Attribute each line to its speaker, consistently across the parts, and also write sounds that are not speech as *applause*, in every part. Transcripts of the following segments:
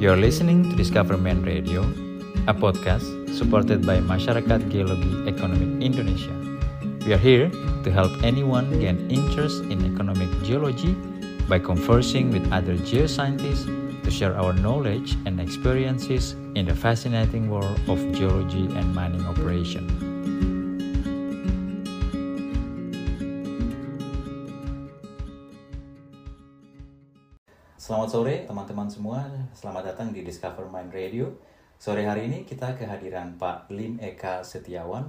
Speaker 1: You're listening to Discoverment Radio, a podcast supported by Masyarakat Geologi Ekonomik Indonesia. We are here to help anyone gain interest in economic geology by conversing with other geoscientists to share our knowledge and experiences in the fascinating world of geology and mining operation. Selamat sore teman-teman semua, selamat datang di Discover Mind Radio. Sore hari ini kita kehadiran Pak Lim Eka Setiawan.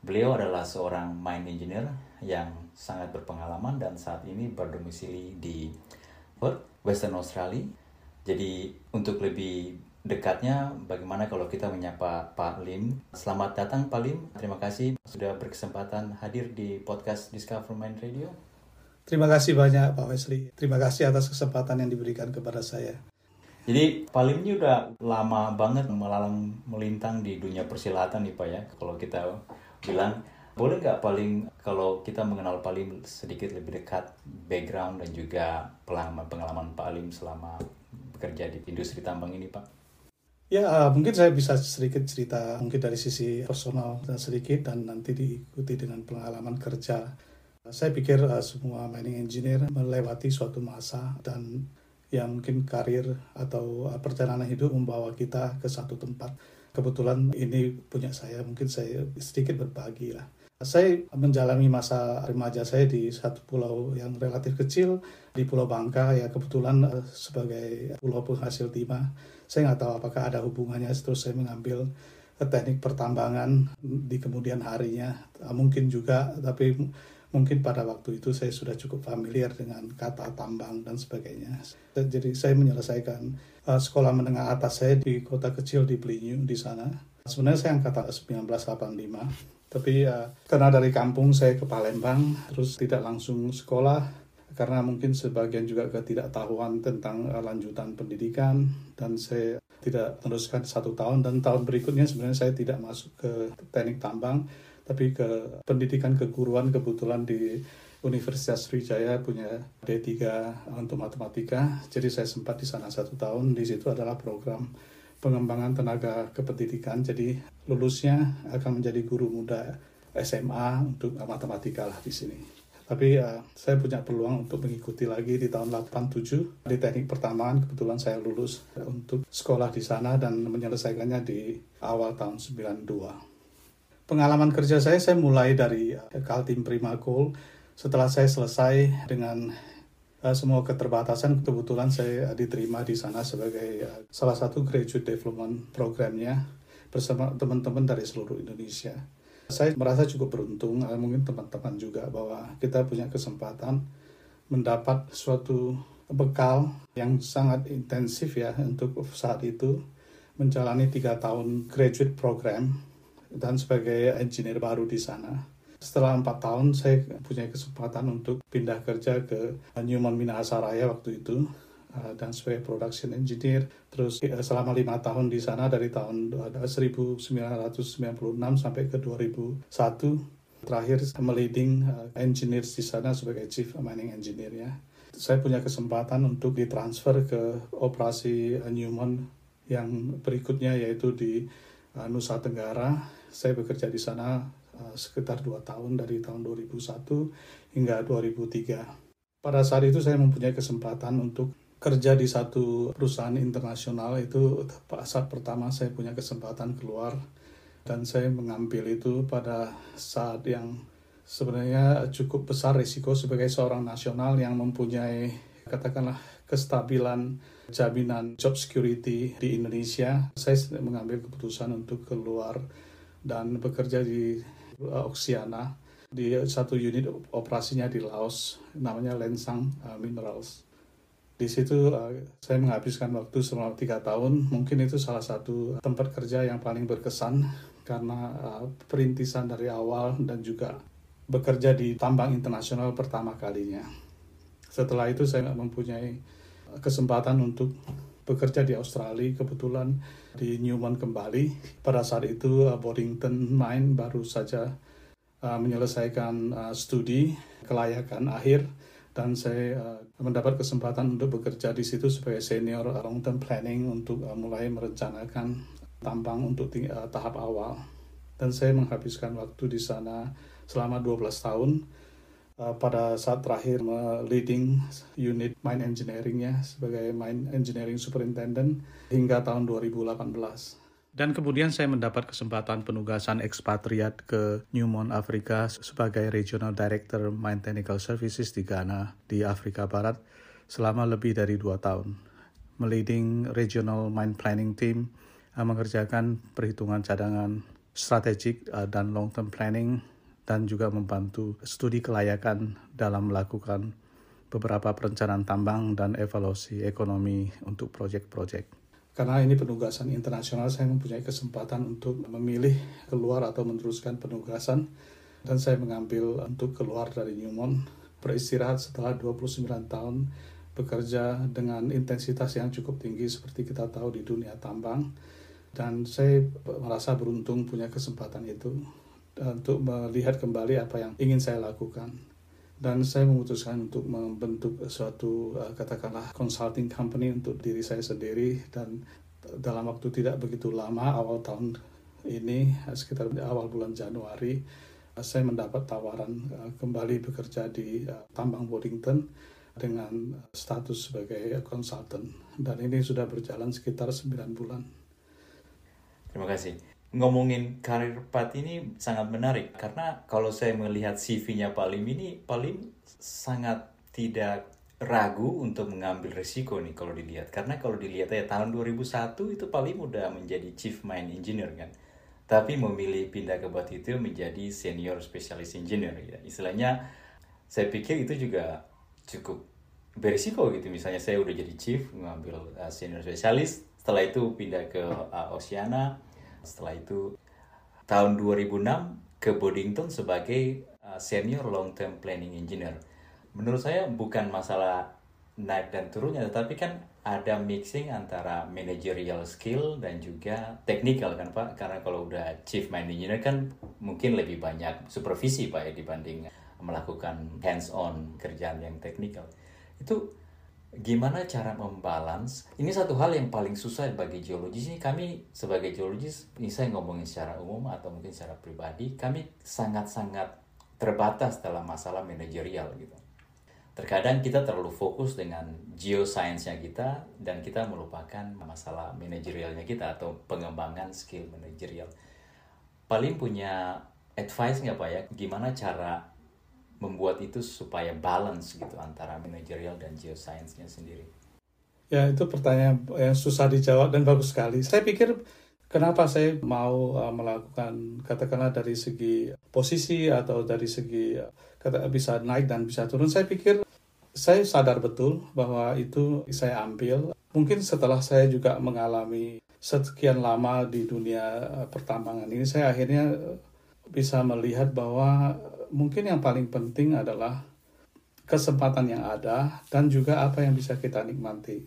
Speaker 1: Beliau adalah seorang mine engineer yang sangat berpengalaman dan saat ini berdomisili di Perth, Western Australia. Jadi untuk lebih dekatnya bagaimana kalau kita menyapa Pak Lim. Selamat datang Pak Lim, terima kasih sudah berkesempatan hadir di podcast Discover Mind Radio.
Speaker 2: Terima kasih banyak Pak Wesley. Terima kasih atas kesempatan yang diberikan kepada saya.
Speaker 1: Jadi Pak Lim ini udah lama banget melalang melintang di dunia persilatan nih Pak ya. Kalau kita bilang boleh nggak paling kalau kita mengenal Pak Lim sedikit lebih dekat background dan juga pengalaman pengalaman Pak Lim selama bekerja di industri tambang ini Pak?
Speaker 2: Ya mungkin saya bisa sedikit cerita mungkin dari sisi personal dan sedikit dan nanti diikuti dengan pengalaman kerja saya pikir uh, semua mining engineer melewati suatu masa dan yang mungkin karir atau uh, perjalanan hidup membawa kita ke satu tempat. Kebetulan ini punya saya, mungkin saya sedikit berbagi lah. Saya menjalani masa remaja saya di satu pulau yang relatif kecil di Pulau Bangka ya kebetulan uh, sebagai pulau penghasil timah. Saya nggak tahu apakah ada hubungannya terus saya mengambil teknik pertambangan di kemudian harinya. Mungkin juga tapi mungkin pada waktu itu saya sudah cukup familiar dengan kata tambang dan sebagainya. Jadi saya menyelesaikan uh, sekolah menengah atas saya di kota kecil di Belinyu di sana. Sebenarnya saya angkatan 1985, tapi uh, karena dari kampung saya ke Palembang, terus tidak langsung sekolah karena mungkin sebagian juga ketidaktahuan tentang uh, lanjutan pendidikan dan saya tidak meneruskan satu tahun dan tahun berikutnya sebenarnya saya tidak masuk ke teknik tambang tapi ke pendidikan keguruan kebetulan di Universitas Sriwijaya punya D3 untuk matematika. Jadi saya sempat di sana satu tahun. Di situ adalah program pengembangan tenaga kependidikan. Jadi lulusnya akan menjadi guru muda SMA untuk matematika lah di sini. Tapi uh, saya punya peluang untuk mengikuti lagi di tahun 87 di teknik pertambangan. Kebetulan saya lulus untuk sekolah di sana dan menyelesaikannya di awal tahun 92 pengalaman kerja saya, saya mulai dari uh, Kaltim Primacol. Setelah saya selesai dengan uh, semua keterbatasan, kebetulan saya diterima di sana sebagai salah satu graduate development programnya bersama teman-teman dari seluruh Indonesia. Saya merasa cukup beruntung, mungkin teman-teman juga, bahwa kita punya kesempatan mendapat suatu bekal yang sangat intensif ya untuk saat itu menjalani tiga tahun graduate program dan sebagai engineer baru di sana. Setelah empat tahun saya punya kesempatan untuk pindah kerja ke Newman Minahasaraya waktu itu uh, dan sebagai production engineer. Terus uh, selama lima tahun di sana dari tahun 1996 sampai ke 2001 terakhir meliding engineer di sana sebagai chief mining engineer ya. Saya punya kesempatan untuk ditransfer ke operasi Newman yang berikutnya yaitu di Nusa Tenggara saya bekerja di sana uh, sekitar dua tahun dari tahun 2001 hingga 2003. Pada saat itu saya mempunyai kesempatan untuk kerja di satu perusahaan internasional itu saat pertama saya punya kesempatan keluar dan saya mengambil itu pada saat yang sebenarnya cukup besar risiko sebagai seorang nasional yang mempunyai katakanlah kestabilan jaminan job security di Indonesia. Saya mengambil keputusan untuk keluar dan bekerja di uh, Oksiana di satu unit operasinya di Laos namanya Lensang uh, Minerals. Di situ uh, saya menghabiskan waktu selama tiga tahun. Mungkin itu salah satu tempat kerja yang paling berkesan karena uh, perintisan dari awal dan juga bekerja di tambang internasional pertama kalinya. Setelah itu saya mempunyai kesempatan untuk bekerja di Australia kebetulan di Newman kembali. Pada saat itu uh, Boddington Mine baru saja uh, menyelesaikan uh, studi kelayakan akhir dan saya uh, mendapat kesempatan untuk bekerja di situ sebagai senior long term planning untuk uh, mulai merencanakan tambang untuk uh, tahap awal. Dan saya menghabiskan waktu di sana selama 12 tahun uh, pada saat terakhir leading unit mine engineeringnya sebagai mine engineering superintendent hingga tahun 2018. Dan kemudian saya mendapat kesempatan penugasan ekspatriat ke Newmont, Afrika sebagai Regional Director Mine Technical Services di Ghana di Afrika Barat selama lebih dari dua tahun. Meleading Regional Mine Planning Team, uh, mengerjakan perhitungan cadangan strategik uh, dan long-term planning dan juga membantu studi kelayakan dalam melakukan beberapa perencanaan tambang dan evaluasi ekonomi untuk proyek-proyek. Karena ini penugasan internasional saya mempunyai kesempatan untuk memilih keluar atau meneruskan penugasan. Dan saya mengambil untuk keluar dari Newmont beristirahat setelah 29 tahun bekerja dengan intensitas yang cukup tinggi seperti kita tahu di dunia tambang. Dan saya merasa beruntung punya kesempatan itu untuk melihat kembali apa yang ingin saya lakukan. Dan saya memutuskan untuk membentuk suatu uh, katakanlah consulting company untuk diri saya sendiri. Dan dalam waktu tidak begitu lama awal tahun ini sekitar awal bulan Januari uh, saya mendapat tawaran kembali bekerja di tambang Boddington dengan status sebagai konsultan dan ini sudah berjalan sekitar 9 bulan.
Speaker 1: Terima kasih ngomongin karir Pat ini sangat menarik. Karena kalau saya melihat CV-nya Pak Lim ini Pak Lim sangat tidak ragu untuk mengambil resiko nih kalau dilihat. Karena kalau dilihat ya tahun 2001 itu Pak Lim udah menjadi Chief Mine Engineer kan? Tapi memilih pindah ke Batu itu menjadi Senior Specialist Engineer ya. Istilahnya saya pikir itu juga cukup berisiko gitu. Misalnya saya udah jadi Chief mengambil uh, Senior Specialist setelah itu pindah ke uh, Oceana setelah itu tahun 2006 ke Boddington sebagai uh, senior long term planning engineer. Menurut saya bukan masalah naik dan turunnya, tetapi kan ada mixing antara managerial skill dan juga technical kan Pak. Karena kalau udah chief mine engineer kan mungkin lebih banyak supervisi Pak ya dibanding melakukan hands on kerjaan yang teknikal. Itu gimana cara membalance? Ini satu hal yang paling susah bagi geologis. Ini kami sebagai geologis ini saya ngomongin secara umum atau mungkin secara pribadi kami sangat-sangat terbatas dalam masalah manajerial gitu. Terkadang kita terlalu fokus dengan geoscience-nya kita dan kita melupakan masalah manajerialnya kita atau pengembangan skill manajerial. Paling punya advice nggak pak ya? Gimana cara membuat itu supaya balance gitu antara managerial dan geoscience-nya sendiri?
Speaker 2: Ya, itu pertanyaan yang susah dijawab dan bagus sekali. Saya pikir kenapa saya mau uh, melakukan katakanlah dari segi posisi atau dari segi uh, kata bisa naik dan bisa turun. Saya pikir saya sadar betul bahwa itu saya ambil. Mungkin setelah saya juga mengalami sekian lama di dunia uh, pertambangan ini, saya akhirnya bisa melihat bahwa mungkin yang paling penting adalah kesempatan yang ada dan juga apa yang bisa kita nikmati.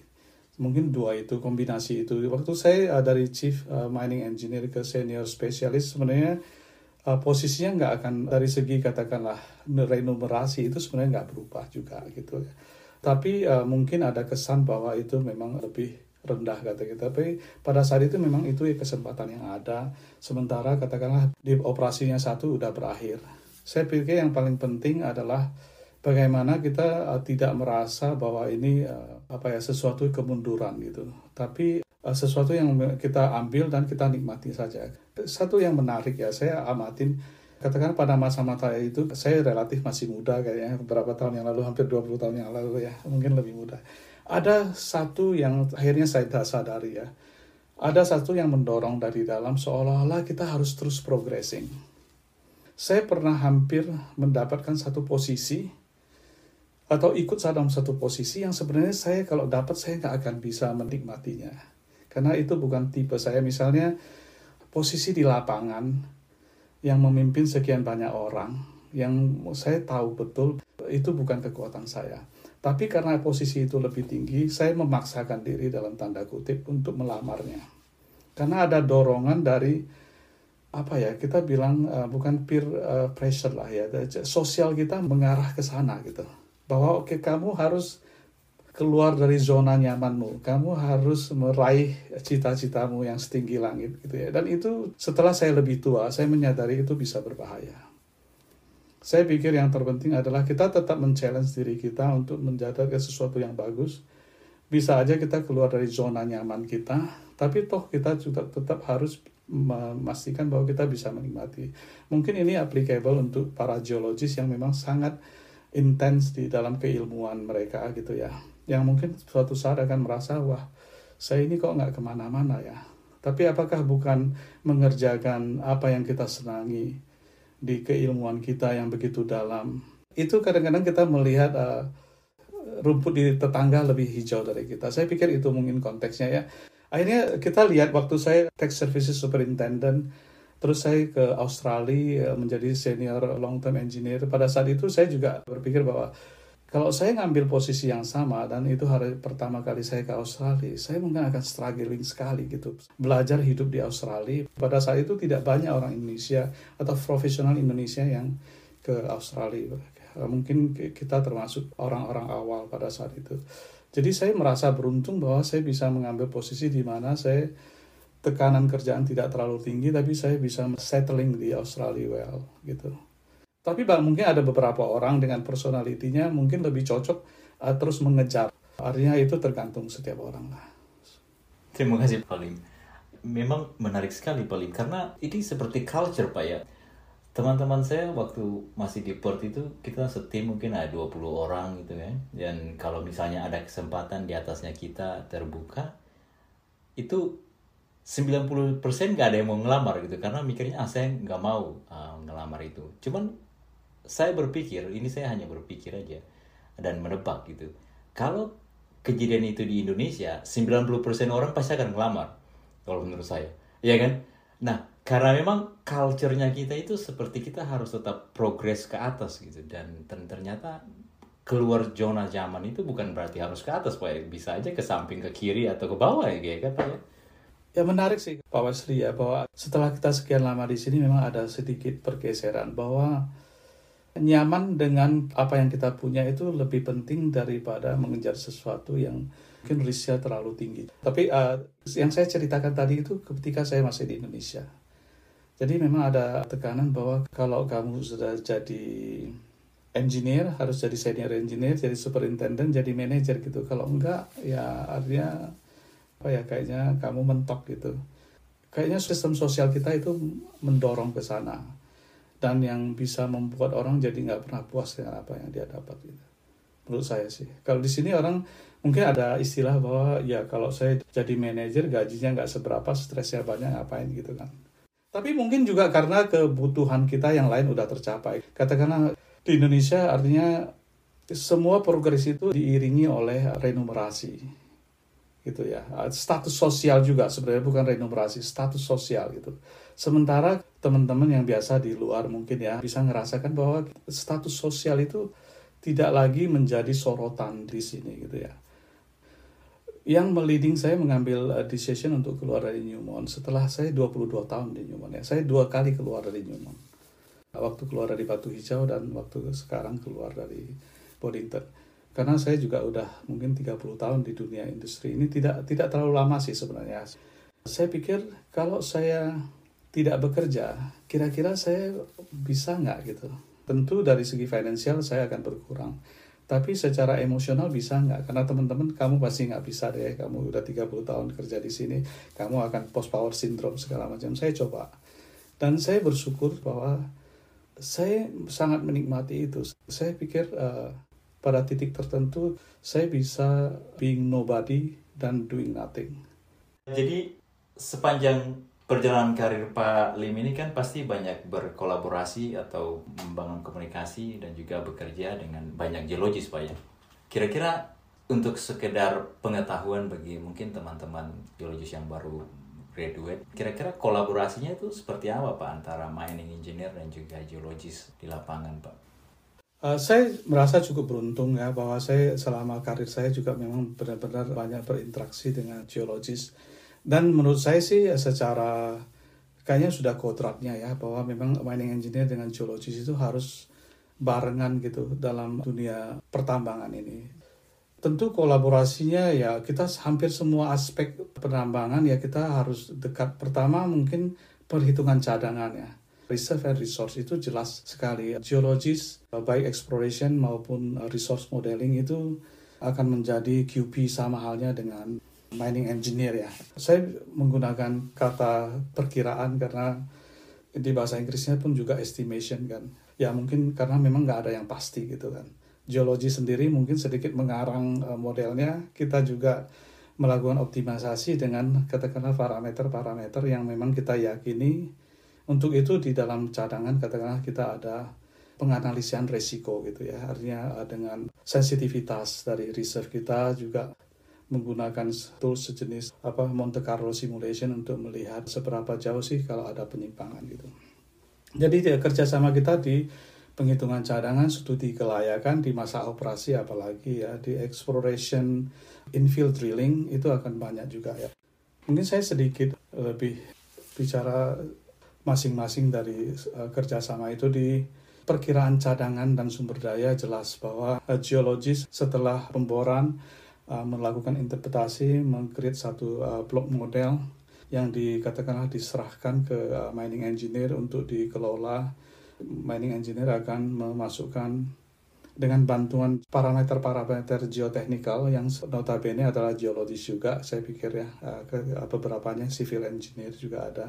Speaker 2: Mungkin dua itu, kombinasi itu. Waktu saya uh, dari Chief uh, Mining Engineer ke Senior Specialist, sebenarnya uh, posisinya nggak akan dari segi katakanlah renumerasi itu sebenarnya nggak berubah juga gitu. Tapi uh, mungkin ada kesan bahwa itu memang lebih rendah kata kita. Tapi pada saat itu memang itu kesempatan yang ada. Sementara katakanlah di operasinya satu udah berakhir saya pikir yang paling penting adalah bagaimana kita uh, tidak merasa bahwa ini uh, apa ya sesuatu kemunduran gitu, tapi uh, sesuatu yang kita ambil dan kita nikmati saja. Satu yang menarik ya, saya amatin katakan pada masa-masa itu saya relatif masih muda kayaknya beberapa tahun yang lalu hampir 20 tahun yang lalu ya mungkin lebih muda. Ada satu yang akhirnya saya sadari ya. Ada satu yang mendorong dari dalam seolah-olah kita harus terus progressing saya pernah hampir mendapatkan satu posisi atau ikut dalam satu posisi yang sebenarnya saya kalau dapat saya nggak akan bisa menikmatinya. Karena itu bukan tipe saya. Misalnya posisi di lapangan yang memimpin sekian banyak orang yang saya tahu betul itu bukan kekuatan saya. Tapi karena posisi itu lebih tinggi saya memaksakan diri dalam tanda kutip untuk melamarnya. Karena ada dorongan dari apa ya kita bilang uh, bukan peer uh, pressure lah ya sosial kita mengarah ke sana gitu bahwa oke okay, kamu harus keluar dari zona nyamanmu. Kamu harus meraih cita-citamu yang setinggi langit gitu ya. Dan itu setelah saya lebih tua, saya menyadari itu bisa berbahaya. Saya pikir yang terpenting adalah kita tetap men-challenge diri kita untuk menjadi sesuatu yang bagus. Bisa aja kita keluar dari zona nyaman kita, tapi toh kita juga tetap harus memastikan bahwa kita bisa menikmati. Mungkin ini applicable untuk para geologis yang memang sangat intens di dalam keilmuan mereka gitu ya. Yang mungkin suatu saat akan merasa wah saya ini kok nggak ke mana-mana ya? Tapi apakah bukan mengerjakan apa yang kita senangi di keilmuan kita yang begitu dalam? Itu kadang-kadang kita melihat uh, rumput di tetangga lebih hijau dari kita. Saya pikir itu mungkin konteksnya ya akhirnya kita lihat waktu saya tax services superintendent terus saya ke Australia uh, menjadi senior long term engineer pada saat itu saya juga berpikir bahwa kalau saya ngambil posisi yang sama dan itu hari pertama kali saya ke Australia, saya mungkin akan struggling sekali gitu. Belajar hidup di Australia. Pada saat itu tidak banyak orang Indonesia atau profesional Indonesia yang ke Australia. Mungkin kita termasuk orang-orang awal pada saat itu. Jadi saya merasa beruntung bahwa saya bisa mengambil posisi di mana saya tekanan kerjaan tidak terlalu tinggi, tapi saya bisa settling di Australia well gitu. Tapi mungkin ada beberapa orang dengan personalitinya mungkin lebih cocok uh, terus mengejar. Artinya itu tergantung setiap orang lah.
Speaker 1: Terima kasih Pak Lim. Memang menarik sekali Pak Lim karena ini seperti culture Pak ya. Teman-teman saya waktu masih di Perth itu kita setim mungkin ada 20 orang gitu kan. Dan kalau misalnya ada kesempatan di atasnya kita terbuka itu 90% gak ada yang mau ngelamar gitu karena mikirnya ah saya nggak mau uh, ngelamar itu. Cuman saya berpikir, ini saya hanya berpikir aja dan menebak gitu. Kalau kejadian itu di Indonesia, 90% orang pasti akan ngelamar. Kalau menurut saya. Iya kan? Nah, karena memang culture-nya kita itu seperti kita harus tetap progres ke atas gitu. Dan, ternyata keluar zona zaman itu bukan berarti harus ke atas, Pak. Bisa aja ke samping, ke kiri, atau ke bawah ya, kan Pak ya?
Speaker 2: Ya menarik sih Pak Wasri ya, bahwa setelah kita sekian lama di sini memang ada sedikit pergeseran bahwa nyaman dengan apa yang kita punya itu lebih penting daripada mengejar sesuatu yang mungkin risknya terlalu tinggi. Tapi uh, yang saya ceritakan tadi itu ketika saya masih di Indonesia. Jadi memang ada tekanan bahwa kalau kamu sudah jadi engineer, harus jadi senior engineer, jadi superintendent, jadi manager gitu. Kalau enggak, ya artinya apa ya kayaknya kamu mentok gitu. Kayaknya sistem sosial kita itu mendorong ke sana dan yang bisa membuat orang jadi nggak pernah puas dengan apa yang dia dapat gitu. Menurut saya sih. Kalau di sini orang mungkin ada istilah bahwa ya kalau saya jadi manajer gajinya nggak seberapa, stresnya banyak ngapain gitu kan. Tapi mungkin juga karena kebutuhan kita yang lain udah tercapai. Katakanlah di Indonesia artinya semua progres itu diiringi oleh renumerasi gitu ya status sosial juga sebenarnya bukan renumerasi status sosial gitu Sementara teman-teman yang biasa di luar mungkin ya bisa ngerasakan bahwa status sosial itu tidak lagi menjadi sorotan di sini gitu ya. Yang meliding saya mengambil uh, decision untuk keluar dari Newmont setelah saya 22 tahun di Newmont ya. Saya dua kali keluar dari Newmont. Waktu keluar dari Batu Hijau dan waktu sekarang keluar dari Boddington. Karena saya juga udah mungkin 30 tahun di dunia industri ini tidak tidak terlalu lama sih sebenarnya. Saya pikir kalau saya tidak bekerja, kira-kira saya bisa nggak gitu? Tentu dari segi finansial saya akan berkurang. Tapi secara emosional bisa nggak? Karena teman-teman kamu pasti nggak bisa deh. Kamu udah 30 tahun kerja di sini, kamu akan post power syndrome segala macam. Saya coba. Dan saya bersyukur bahwa saya sangat menikmati itu. Saya pikir uh, pada titik tertentu saya bisa being nobody dan doing nothing.
Speaker 1: Jadi sepanjang perjalanan karir Pak Lim ini kan pasti banyak berkolaborasi atau membangun komunikasi dan juga bekerja dengan banyak geologis Pak ya. Kira-kira untuk sekedar pengetahuan bagi mungkin teman-teman geologis yang baru graduate, kira-kira kolaborasinya itu seperti apa Pak antara mining engineer dan juga geologis di lapangan Pak?
Speaker 2: Uh, saya merasa cukup beruntung ya bahwa saya selama karir saya juga memang benar-benar banyak berinteraksi dengan geologis dan menurut saya sih secara kayaknya sudah kodratnya ya bahwa memang mining engineer dengan geologis itu harus barengan gitu dalam dunia pertambangan ini. Tentu kolaborasinya ya kita hampir semua aspek penambangan ya kita harus dekat. Pertama mungkin perhitungan cadangan ya. Reserve and resource itu jelas sekali. Geologis, baik exploration maupun resource modeling itu akan menjadi QP sama halnya dengan mining engineer ya. Saya menggunakan kata perkiraan karena di bahasa Inggrisnya pun juga estimation kan. Ya mungkin karena memang nggak ada yang pasti gitu kan. Geologi sendiri mungkin sedikit mengarang uh, modelnya. Kita juga melakukan optimalisasi dengan katakanlah parameter-parameter yang memang kita yakini. Untuk itu di dalam cadangan katakanlah kita ada penganalisian resiko gitu ya. Artinya uh, dengan sensitivitas dari reserve kita juga menggunakan tools sejenis apa Monte Carlo simulation untuk melihat seberapa jauh sih kalau ada penyimpangan gitu. Jadi ya, kerjasama kita di penghitungan cadangan, studi kelayakan di masa operasi apalagi ya di exploration infield drilling itu akan banyak juga ya. Mungkin saya sedikit lebih bicara masing-masing dari uh, kerjasama itu di perkiraan cadangan dan sumber daya jelas bahwa uh, geologis setelah pemboran uh, melakukan interpretasi, mengcreate satu uh, blok model yang dikatakanlah diserahkan ke uh, mining engineer untuk dikelola. Mining engineer akan memasukkan dengan bantuan parameter-parameter geotechnical yang notabene adalah geologis juga, saya pikir ya, uh, uh beberapanya civil engineer juga ada.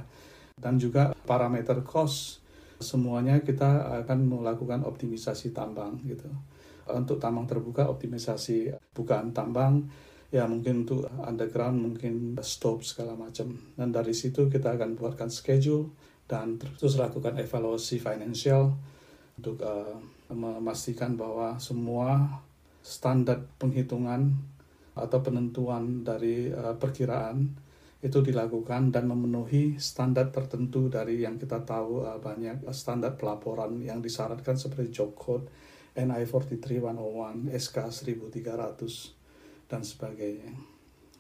Speaker 2: Dan juga parameter cost, semuanya kita akan melakukan optimisasi tambang gitu untuk tambang terbuka optimisasi bukaan tambang. Ya mungkin untuk underground mungkin stop segala macam. Dan dari situ kita akan buatkan schedule dan terus lakukan evaluasi financial untuk uh, memastikan bahwa semua standar penghitungan atau penentuan dari uh, perkiraan itu dilakukan dan memenuhi standar tertentu dari yang kita tahu uh, banyak standar pelaporan yang disyaratkan seperti job code NI 43101, SK 1300 dan sebagainya.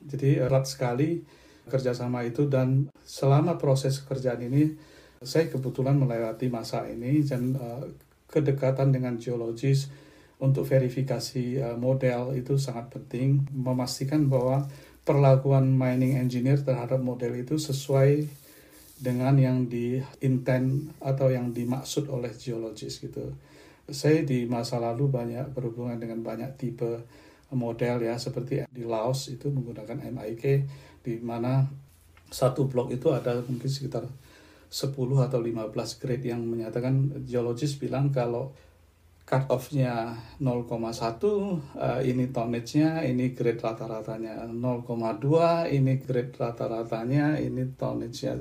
Speaker 2: Jadi erat sekali kerjasama itu dan selama proses kerjaan ini saya kebetulan melewati masa ini dan uh, kedekatan dengan geologis untuk verifikasi uh, model itu sangat penting memastikan bahwa perlakuan mining engineer terhadap model itu sesuai dengan yang di intent atau yang dimaksud oleh geologis gitu saya di masa lalu banyak berhubungan dengan banyak tipe model ya seperti di Laos itu menggunakan MIK di mana satu blok itu ada mungkin sekitar 10 atau 15 grade yang menyatakan geologis bilang kalau cut off-nya 0,1 uh, ini tonnage-nya ini grade rata-ratanya 0,2 ini grade rata-ratanya ini tonnage-nya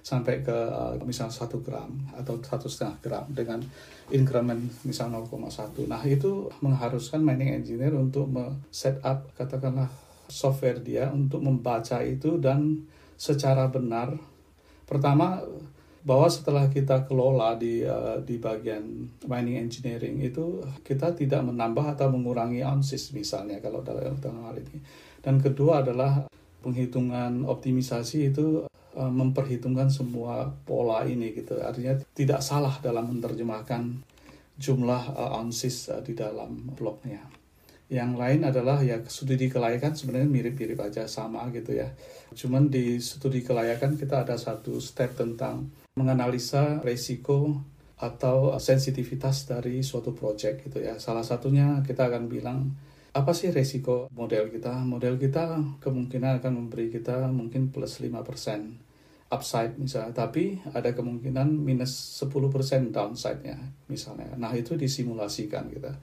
Speaker 2: sampai ke uh, misal 1 gram atau satu setengah gram dengan increment misal 0,1 nah itu mengharuskan mining engineer untuk set up katakanlah software dia untuk membaca itu dan secara benar pertama bahwa setelah kita kelola di uh, di bagian mining engineering itu kita tidak menambah atau mengurangi ounces misalnya kalau dalam, dalam hal ini. Dan kedua adalah penghitungan optimisasi itu memperhitungkan semua pola ini gitu. Artinya tidak salah dalam menerjemahkan jumlah uh, ounces uh, di dalam bloknya. Yang lain adalah ya studi kelayakan sebenarnya mirip-mirip aja sama gitu ya. Cuman di studi kelayakan kita ada satu step tentang menganalisa resiko atau sensitivitas dari suatu project gitu ya. Salah satunya kita akan bilang apa sih resiko model kita? Model kita kemungkinan akan memberi kita mungkin plus 5% upside misalnya, tapi ada kemungkinan minus 10% downside-nya misalnya. Nah, itu disimulasikan kita.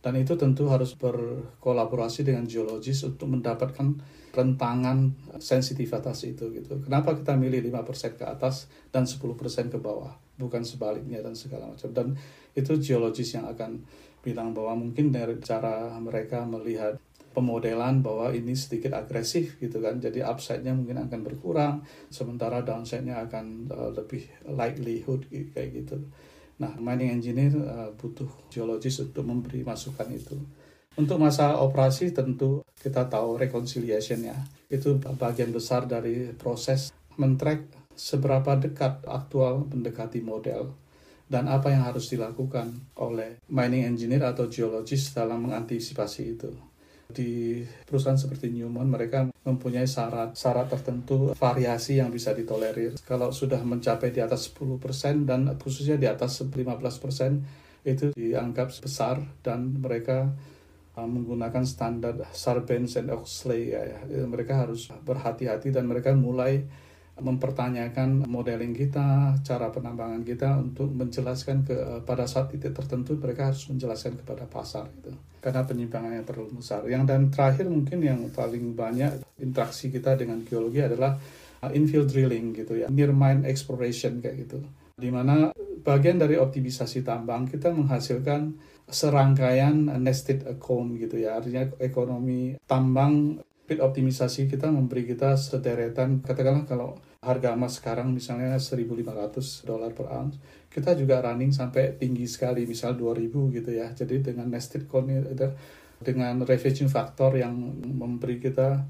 Speaker 2: Dan itu tentu harus berkolaborasi dengan geologis untuk mendapatkan rentangan sensitivitas itu gitu. Kenapa kita milih 5% ke atas dan 10% ke bawah, bukan sebaliknya dan segala macam. Dan itu geologis yang akan bilang bahwa mungkin dari cara mereka melihat pemodelan bahwa ini sedikit agresif gitu kan. Jadi upside-nya mungkin akan berkurang, sementara downside-nya akan uh, lebih likelihood kayak gitu. Nah, mining engineer uh, butuh geologis untuk memberi masukan itu. Untuk masa operasi tentu kita tahu reconciliation ya. Itu bagian besar dari proses men-track seberapa dekat aktual mendekati model. Dan apa yang harus dilakukan oleh mining engineer atau geologis dalam mengantisipasi itu. Di perusahaan seperti Newmont mereka mempunyai syarat-syarat tertentu variasi yang bisa ditolerir. Kalau sudah mencapai di atas 10% dan khususnya di atas 15% itu dianggap besar dan mereka uh, menggunakan standar Sarbanes and Oxley ya, ya. Mereka harus berhati-hati dan mereka mulai mempertanyakan modeling kita, cara penambangan kita untuk menjelaskan ke pada saat titik tertentu mereka harus menjelaskan kepada pasar itu karena penyimpangannya terlalu besar. Yang dan terakhir mungkin yang paling banyak interaksi kita dengan geologi adalah uh, infill drilling gitu ya, near mine exploration kayak gitu. Di mana bagian dari optimisasi tambang kita menghasilkan serangkaian nested account gitu ya, artinya ekonomi tambang optimisasi kita memberi kita sederetan katakanlah kalau harga emas sekarang misalnya 1.500 dolar per ounce, kita juga running sampai tinggi sekali, misal 2.000 gitu ya. Jadi dengan nested coin dengan revenue factor yang memberi kita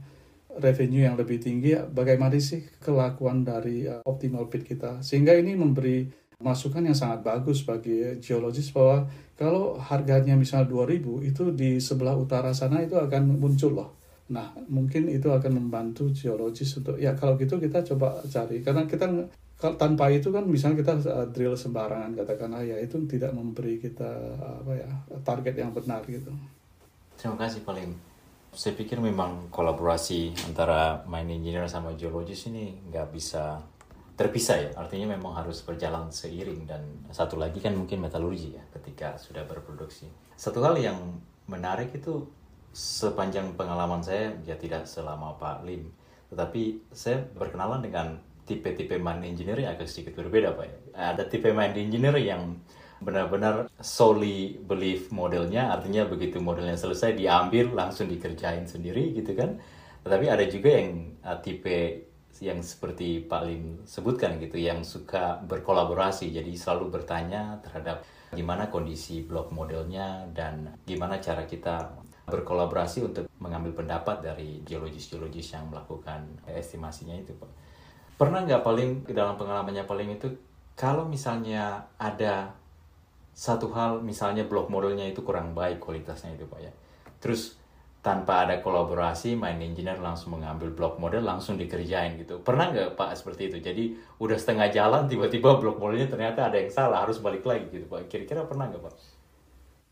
Speaker 2: revenue yang lebih tinggi, bagaimana sih kelakuan dari uh, optimal pit kita? Sehingga ini memberi masukan yang sangat bagus bagi geologis bahwa kalau harganya misal 2000 itu di sebelah utara sana itu akan muncul loh Nah, mungkin itu akan membantu geologis untuk ya kalau gitu kita coba cari karena kita kalau tanpa itu kan misalnya kita uh, drill sembarangan katakanlah ya itu tidak memberi kita apa ya target yang benar gitu.
Speaker 1: Terima kasih paling. Saya pikir memang kolaborasi antara mine engineer sama geologis ini nggak bisa terpisah ya. Artinya memang harus berjalan seiring dan satu lagi kan mungkin metalurgi ya ketika sudah berproduksi. Satu hal yang menarik itu sepanjang pengalaman saya ya tidak selama Pak Lim tetapi saya berkenalan dengan tipe-tipe mine engineer yang agak sedikit berbeda Pak ya. ada tipe mine engineer yang benar-benar solely belief modelnya artinya begitu modelnya selesai diambil langsung dikerjain sendiri gitu kan tetapi ada juga yang uh, tipe yang seperti Pak Lim sebutkan gitu yang suka berkolaborasi jadi selalu bertanya terhadap gimana kondisi blok modelnya dan gimana cara kita berkolaborasi untuk mengambil pendapat dari geologis-geologis yang melakukan estimasinya itu Pak. Pernah nggak paling dalam pengalamannya paling itu kalau misalnya ada satu hal misalnya blok modelnya itu kurang baik kualitasnya itu Pak ya. Terus tanpa ada kolaborasi, main engineer langsung mengambil blok model langsung dikerjain gitu. Pernah nggak Pak seperti itu? Jadi udah setengah jalan tiba-tiba blok modelnya ternyata ada yang salah harus balik lagi gitu Pak. Kira-kira pernah nggak Pak?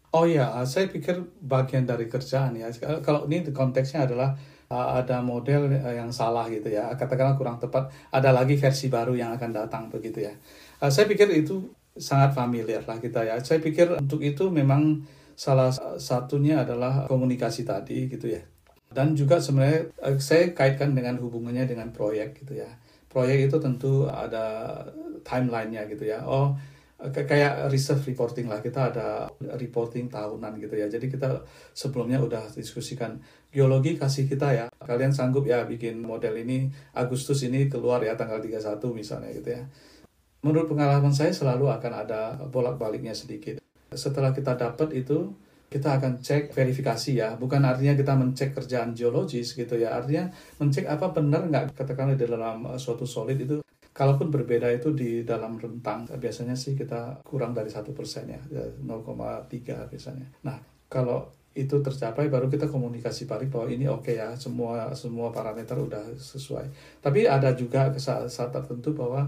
Speaker 2: Oh iya, saya pikir bagian dari kerjaan ya. Kalau ini konteksnya adalah uh, ada model yang salah gitu ya. Katakanlah kurang tepat, ada lagi versi baru yang akan datang begitu ya. Saya pikir itu sangat familiar lah kita ya. Saya pikir untuk itu memang salah satunya adalah komunikasi tadi gitu ya. Dan juga sebenarnya saya kaitkan dengan hubungannya dengan proyek gitu ya. Proyek itu tentu ada timelinenya gitu ya. Oh, kayak reserve reporting lah. Kita ada reporting tahunan gitu ya. Jadi kita sebelumnya udah diskusikan geologi kasih kita ya. Kalian sanggup ya bikin model ini Agustus ini keluar ya tanggal 31 misalnya gitu ya. Menurut pengalaman saya selalu akan ada bolak-baliknya sedikit. Setelah kita dapat itu kita akan cek verifikasi ya. Bukan artinya kita mencek kerjaan geologis gitu ya. Artinya mencek apa benar nggak katakanlah di dalam suatu solid itu Kalaupun berbeda itu di dalam rentang, biasanya sih kita kurang dari satu persen ya, 0,3 biasanya. Nah, kalau itu tercapai baru kita komunikasi balik bahwa ini oke okay ya semua semua parameter udah sesuai. Tapi ada juga saat, saat tertentu bahwa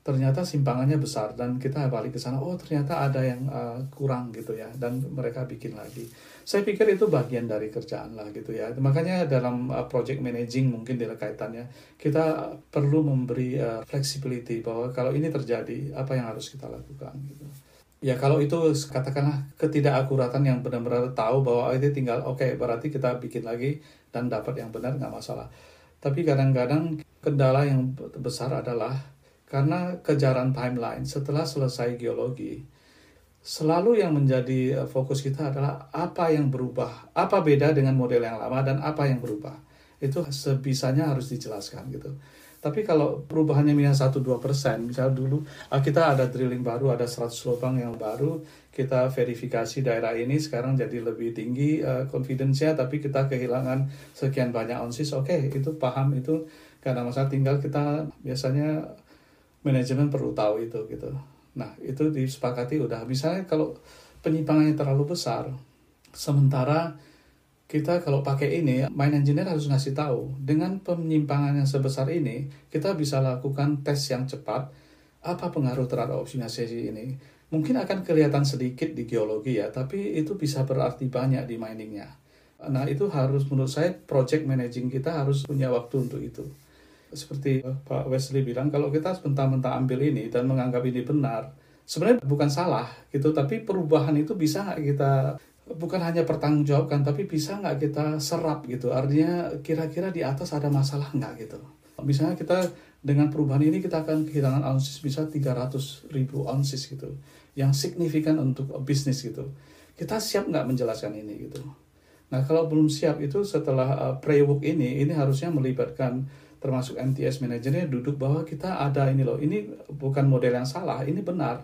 Speaker 2: ternyata simpangannya besar dan kita balik ke sana oh ternyata ada yang uh, kurang gitu ya dan mereka bikin lagi saya pikir itu bagian dari kerjaan lah gitu ya. Makanya dalam uh, project managing mungkin di kaitannya kita perlu memberi uh, flexibility bahwa kalau ini terjadi apa yang harus kita lakukan gitu. Ya kalau itu katakanlah ketidakakuratan yang benar-benar tahu bahwa itu tinggal oke okay, berarti kita bikin lagi dan dapat yang benar nggak masalah. Tapi kadang-kadang kendala yang besar adalah karena kejaran timeline setelah selesai geologi, selalu yang menjadi eh, fokus kita adalah apa yang berubah, apa beda dengan model yang lama dan apa yang berubah. Itu sebisanya harus dijelaskan gitu. Tapi kalau perubahannya minus 1-2 persen, misalnya dulu ah, kita ada drilling baru, ada 100 lubang yang baru, kita verifikasi daerah ini sekarang jadi lebih tinggi uh, confidence-nya, tapi kita kehilangan sekian banyak onsis, oke okay, itu paham itu karena masa tinggal kita biasanya manajemen perlu tahu itu gitu. Nah, itu disepakati udah. Misalnya kalau penyimpangannya terlalu besar, sementara kita kalau pakai ini, main engineer harus ngasih tahu. Dengan penyimpangan yang sebesar ini, kita bisa lakukan tes yang cepat. Apa pengaruh terhadap optimalisasi ini? Mungkin akan kelihatan sedikit di geologi ya, tapi itu bisa berarti banyak di miningnya. Nah, itu harus menurut saya project managing kita harus punya waktu untuk itu. Seperti Pak Wesley bilang, kalau kita sebentar-bentar ambil ini dan menganggap ini benar, sebenarnya bukan salah gitu, tapi perubahan itu bisa nggak kita bukan hanya pertanggungjawabkan tapi bisa nggak kita serap gitu? Artinya kira-kira di atas ada masalah nggak gitu? Misalnya kita dengan perubahan ini kita akan kehilangan ounces bisa 300 ribu ounces gitu yang signifikan untuk bisnis gitu. Kita siap nggak menjelaskan ini gitu? Nah kalau belum siap itu setelah uh, pre-work ini ini harusnya melibatkan termasuk MTS manajernya duduk bahwa kita ada ini loh ini bukan model yang salah ini benar.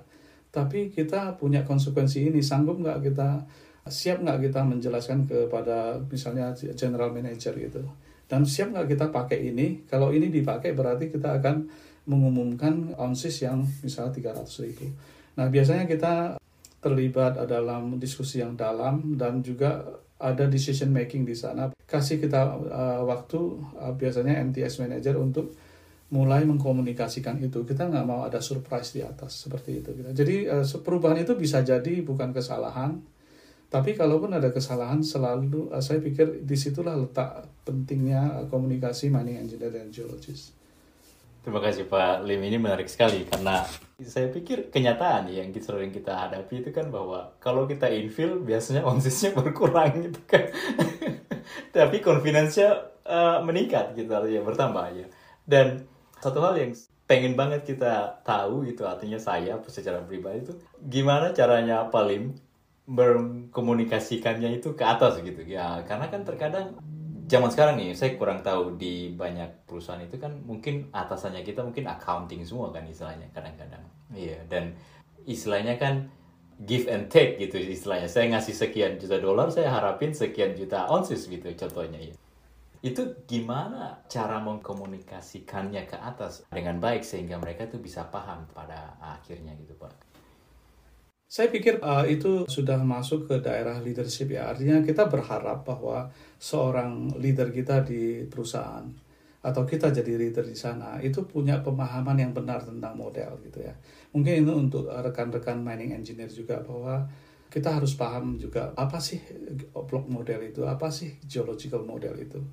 Speaker 2: Tapi kita punya konsekuensi ini sanggup nggak kita siap nggak kita menjelaskan kepada misalnya general manager gitu. Dan siap nggak kita pakai ini kalau ini dipakai berarti kita akan mengumumkan ounces yang misalnya 300 ribu. Nah biasanya kita terlibat dalam diskusi yang dalam dan juga ada decision making di sana. Kasih kita uh, waktu uh, biasanya MTS manager untuk mulai mengkomunikasikan itu. Kita nggak mau ada surprise di atas seperti itu jadi uh, perubahan itu bisa jadi bukan kesalahan. Tapi kalaupun ada kesalahan selalu eh, saya pikir di situlah letak pentingnya komunikasi mining engineer dan geologist.
Speaker 1: Terima kasih Pak Lim ini menarik sekali karena saya pikir kenyataan yang sering kita hadapi itu kan bahwa kalau kita infill biasanya onsisnya *laughs* berkurang gitu kan. *laughs* Tapi confidence-nya uh, meningkat gitu artinya bertambah ya. Dan satu hal yang pengen banget kita tahu itu artinya saya secara pribadi itu gimana caranya Pak Lim berkomunikasikannya itu ke atas gitu ya karena kan terkadang zaman sekarang nih saya kurang tahu di banyak perusahaan itu kan mungkin atasannya kita mungkin accounting semua kan istilahnya kadang-kadang. Iya dan istilahnya kan give and take gitu istilahnya. Saya ngasih sekian juta dolar saya harapin sekian juta ounces gitu contohnya ya itu gimana cara mengkomunikasikannya ke atas dengan baik sehingga mereka tuh bisa paham pada akhirnya gitu pak
Speaker 2: saya pikir uh, itu sudah masuk ke daerah leadership ya. Artinya kita berharap bahwa seorang leader kita di perusahaan atau kita jadi leader di sana itu punya pemahaman yang benar tentang model gitu ya. Mungkin itu untuk rekan-rekan mining engineer juga bahwa kita harus paham juga apa sih block model itu, apa sih geological model itu.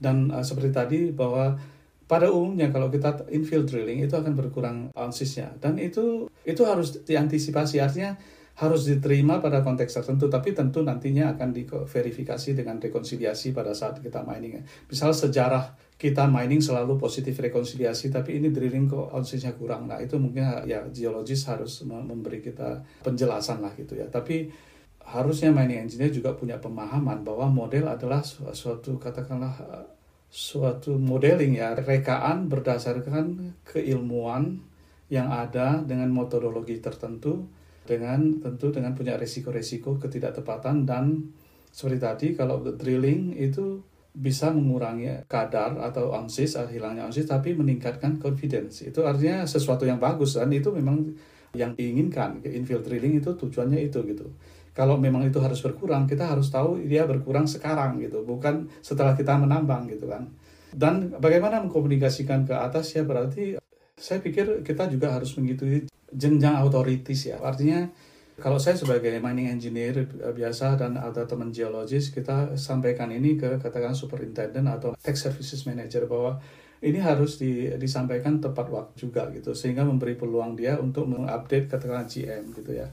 Speaker 2: Dan uh, seperti tadi bahwa pada umumnya kalau kita infill drilling itu akan berkurang ouncesnya. Dan itu itu harus diantisipasi. Artinya harus diterima pada konteks tertentu tapi tentu nantinya akan diverifikasi dengan rekonsiliasi pada saat kita mining. Misal sejarah kita mining selalu positif rekonsiliasi tapi ini drilling kok ouncesnya kurang. Nah itu mungkin ya geologis harus memberi kita penjelasan lah gitu ya. Tapi harusnya mining engineer juga punya pemahaman bahwa model adalah suatu katakanlah suatu modeling ya rekaan berdasarkan keilmuan yang ada dengan metodologi tertentu dengan tentu dengan punya resiko-resiko ketidaktepatan dan seperti tadi kalau drilling itu bisa mengurangi kadar atau ounces atau hilangnya ounces tapi meningkatkan confidence. Itu artinya sesuatu yang bagus dan itu memang yang diinginkan. Infill drilling itu tujuannya itu gitu kalau memang itu harus berkurang, kita harus tahu dia berkurang sekarang gitu, bukan setelah kita menambang gitu kan. Dan bagaimana mengkomunikasikan ke atas ya berarti saya pikir kita juga harus mengikuti jenjang authorities ya. Artinya kalau saya sebagai mining engineer biasa dan ada teman geologis, kita sampaikan ini ke katakan superintendent atau tech services manager bahwa ini harus di, disampaikan tepat waktu juga gitu sehingga memberi peluang dia untuk mengupdate katakan GM gitu ya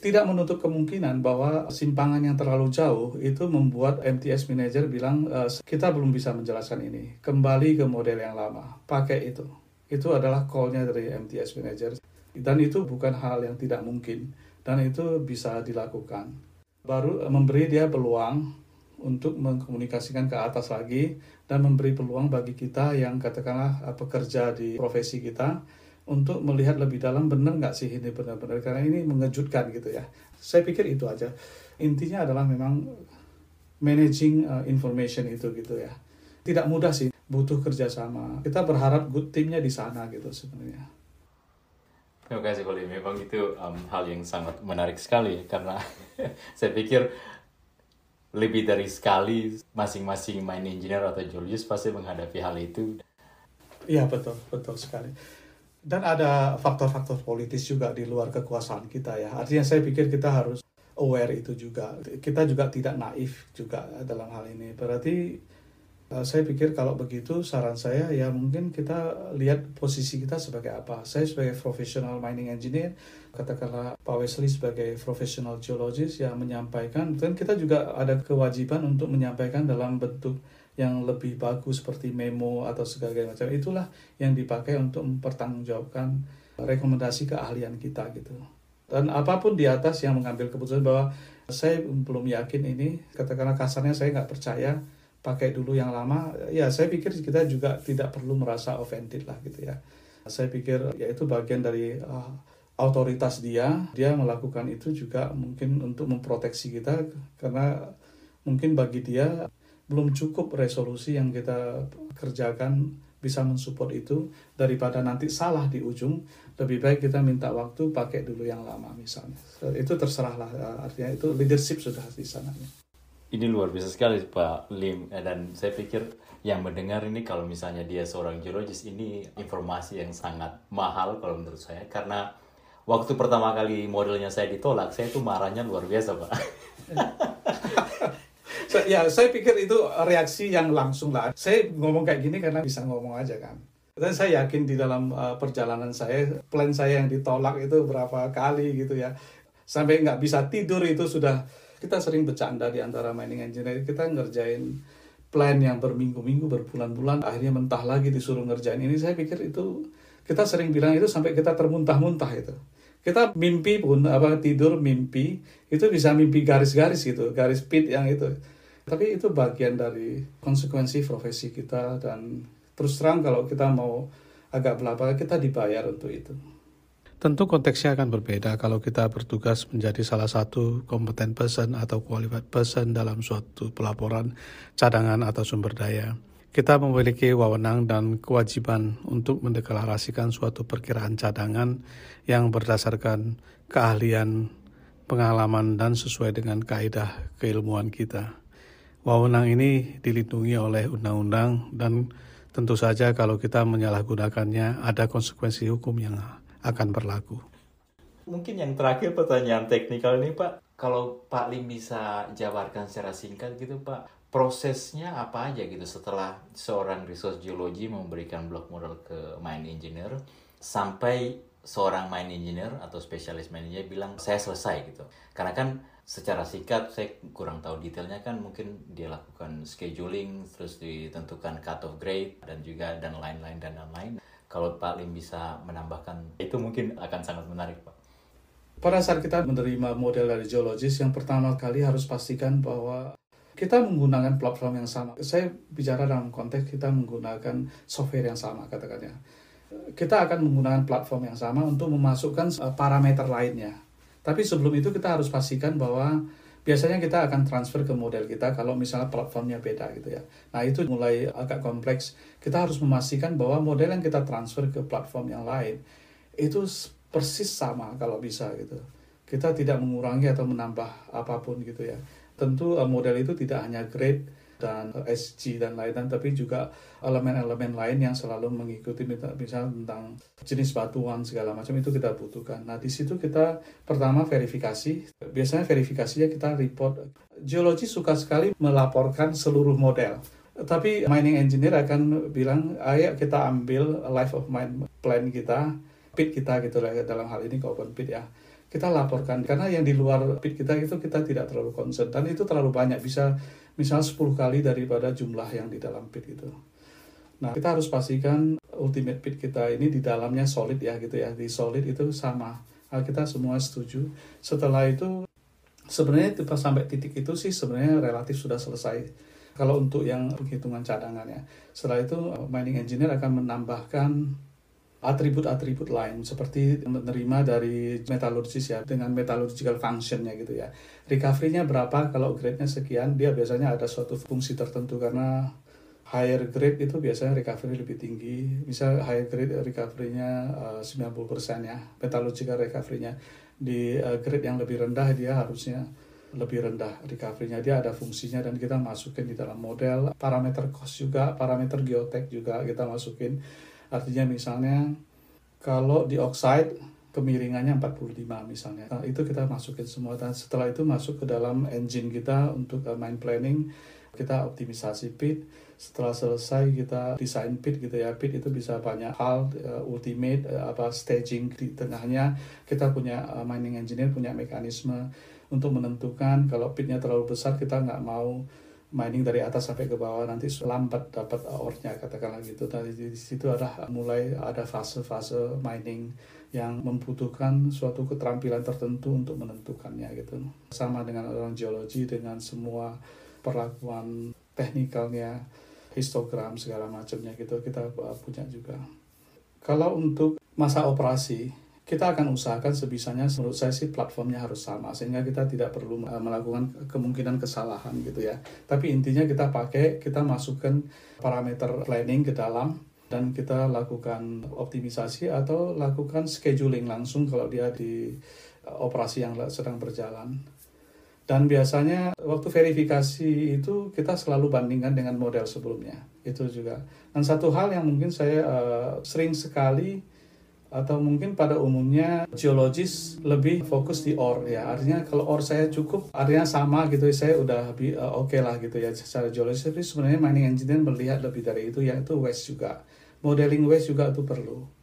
Speaker 2: tidak menutup kemungkinan bahwa simpangan yang terlalu jauh itu membuat MTS manager bilang e, kita belum bisa menjelaskan ini. Kembali ke model yang lama. Pakai itu. Itu adalah callnya dari MTS manager dan itu bukan hal yang tidak mungkin. Dan itu bisa dilakukan. Baru eh, memberi dia peluang untuk mengkomunikasikan ke atas lagi dan memberi peluang bagi kita yang katakanlah eh, pekerja di profesi kita untuk melihat lebih dalam benar nggak sih ini benar-benar karena ini mengejutkan gitu ya. Saya pikir itu aja. Intinya adalah memang managing uh, information itu gitu ya. Tidak mudah sih, butuh kerjasama. Kita berharap good timnya di sana gitu sebenarnya.
Speaker 1: Terima kasih Koli. Memang itu um, hal yang sangat menarik sekali karena *laughs* saya pikir lebih dari sekali masing-masing main engineer atau geologist pasti menghadapi hal itu.
Speaker 2: Iya betul, betul sekali. Dan ada faktor-faktor politis juga di luar kekuasaan kita ya. Artinya saya pikir kita harus aware itu juga. Kita juga tidak naif juga dalam hal ini. Berarti uh, saya pikir kalau begitu saran saya ya mungkin kita lihat posisi kita sebagai apa. Saya sebagai professional mining engineer, katakanlah Pak Wesley sebagai professional geologist yang menyampaikan dan kita juga ada kewajiban untuk menyampaikan dalam bentuk yang lebih bagus seperti memo atau segala macam itulah yang dipakai untuk mempertanggungjawabkan rekomendasi keahlian kita gitu. Dan apa pun di atas yang mengambil keputusan bahwa saya belum yakin ini katakanlah kasarnya saya nggak percaya pakai dulu yang lama ya saya pikir kita juga tidak perlu merasa offended lah gitu ya. Saya pikir ya itu bagian dari uh, otoritas dia dia melakukan itu juga mungkin untuk memproteksi kita karena mungkin bagi dia belum cukup resolusi yang kita kerjakan bisa mensupport itu daripada nanti salah di ujung lebih baik kita minta waktu pakai dulu yang lama misalnya. Itu terserahlah artinya itu leadership sudah di sana.
Speaker 1: Ini luar biasa sekali Pak Lim. Dan saya pikir yang mendengar ini kalau misalnya dia seorang geologis ini informasi yang sangat mahal kalau menurut saya. Karena waktu pertama kali modelnya saya ditolak saya itu marahnya luar biasa Pak *laughs*
Speaker 2: ya saya pikir itu reaksi yang langsung lah. Saya ngomong kayak gini karena bisa ngomong aja kan. Dan saya yakin di dalam uh, perjalanan saya, plan saya yang ditolak itu berapa kali gitu ya. Sampai nggak bisa tidur itu sudah, kita sering bercanda di antara mining engineer, kita ngerjain plan yang berminggu-minggu, berbulan-bulan, akhirnya mentah lagi disuruh ngerjain ini. Saya pikir itu, kita sering bilang itu sampai kita termuntah-muntah itu kita mimpi pun apa tidur mimpi itu bisa mimpi garis-garis gitu garis pit yang itu tapi itu bagian dari konsekuensi profesi kita dan terus terang kalau kita mau agak belakang kita dibayar untuk itu. Tentu konteksnya akan berbeda kalau kita bertugas menjadi salah satu kompeten person atau qualified person dalam suatu pelaporan cadangan atau sumber daya. Kita memiliki wewenang dan kewajiban untuk mendeklarasikan suatu perkiraan cadangan yang berdasarkan keahlian, pengalaman, dan sesuai dengan kaidah keilmuan kita. Wewenang ini dilindungi oleh undang-undang dan tentu saja kalau kita menyalahgunakannya ada konsekuensi hukum yang akan berlaku.
Speaker 1: Mungkin yang terakhir pertanyaan teknikal ini Pak, kalau Pak Lim bisa jabarkan secara singkat gitu Pak, prosesnya apa aja gitu? Setelah seorang resource geologi memberikan block model ke mine engineer sampai seorang mine engineer atau spesialis mine engineer bilang saya selesai gitu. Karena kan secara singkat saya kurang tahu detailnya kan mungkin dia lakukan scheduling terus ditentukan cut off grade dan juga dan lain-lain dan lain-lain. Kalau Pak Lim bisa menambahkan itu mungkin akan sangat menarik Pak.
Speaker 2: Pada saat kita menerima model dari geologis yang pertama kali harus pastikan bahwa kita menggunakan platform yang sama. Saya bicara dalam konteks kita menggunakan software yang sama katakannya. Kita akan menggunakan platform yang sama untuk memasukkan eh, parameter lainnya tapi sebelum itu kita harus pastikan bahwa biasanya kita akan transfer ke model kita kalau misalnya platformnya beda gitu ya. Nah itu mulai agak kompleks. Kita harus memastikan bahwa model yang kita transfer ke platform yang lain itu persis sama kalau bisa gitu. Kita tidak mengurangi atau menambah apa pun gitu ya. Tentu eh, model itu tidak hanya grade dan SG dan lain-lain tapi juga elemen-elemen lain yang selalu mengikuti misalnya tentang jenis batuan segala macam itu kita butuhkan. Nah di situ kita pertama verifikasi. Biasanya verifikasinya kita report. Geologi suka sekali melaporkan seluruh model. Tapi mining engineer akan bilang, ayo kita ambil life of mine plan kita, pit kita gitu lah dalam hal ini ke open pit ya kita laporkan karena yang di luar pit kita itu kita tidak terlalu concern dan itu terlalu banyak bisa misal 10 kali daripada jumlah yang di dalam pit itu. Nah, kita harus pastikan ultimate pit kita ini di dalamnya solid ya gitu ya. Di solid itu sama. Nah, kita semua setuju. Setelah itu sebenarnya pas sampai titik itu sih sebenarnya relatif sudah selesai. Kalau untuk yang penghitungan cadangannya. Setelah itu mining engineer akan menambahkan atribut-atribut lain seperti menerima dari metallurgis ya dengan metallurgical functionnya gitu ya. Recovery-nya berapa kalau grade-nya sekian dia biasanya ada suatu fungsi tertentu karena higher grade itu biasanya recovery lebih tinggi. Misal higher grade recovery-nya uh, 90% ya, metallurgical recovery-nya. Di uh, grade yang lebih rendah dia harusnya lebih rendah recovery-nya. Dia ada fungsinya dan kita masukin di dalam model. Parameter cost juga, parameter geotech juga kita masukin. Artinya misalnya kalau di oxide kemiringannya 45 misalnya. Nah, itu kita masukin semua. Dan setelah itu masuk ke dalam engine kita untuk uh, mine planning. Kita optimisasi pit. Setelah selesai kita desain pit gitu ya. Pit itu bisa banyak hal uh, ultimate uh, apa staging di tengahnya. Kita punya uh, mining engineer punya mekanisme untuk menentukan kalau pitnya terlalu besar kita nggak mau mining dari atas sampai ke bawah nanti lambat dapat ore-nya katakanlah gitu. Tadi di situ ada mulai ada fase-fase mining yang membutuhkan suatu keterampilan tertentu untuk menentukannya gitu. Sama dengan orang geologi dengan semua perlakuan teknikalnya histogram segala macamnya gitu kita punya juga. Kalau untuk masa operasi kita akan usahakan sebisanya menurut saya sih platformnya harus sama sehingga kita tidak perlu uh, melakukan kemungkinan kesalahan gitu ya tapi intinya kita pakai kita masukkan parameter planning ke dalam dan kita lakukan optimisasi atau lakukan scheduling langsung kalau dia di uh, operasi yang sedang berjalan dan biasanya waktu verifikasi itu kita selalu bandingkan dengan model sebelumnya. Itu juga. Dan satu hal yang mungkin saya uh, sering sekali atau mungkin pada umumnya geologis lebih fokus di ore ya. Artinya kalau ore saya cukup, artinya sama gitu saya udah uh, oke okay lah gitu ya secara geologis. Tapi sebenarnya mining engineer melihat lebih dari itu yaitu waste juga. Modeling waste juga itu perlu